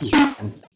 The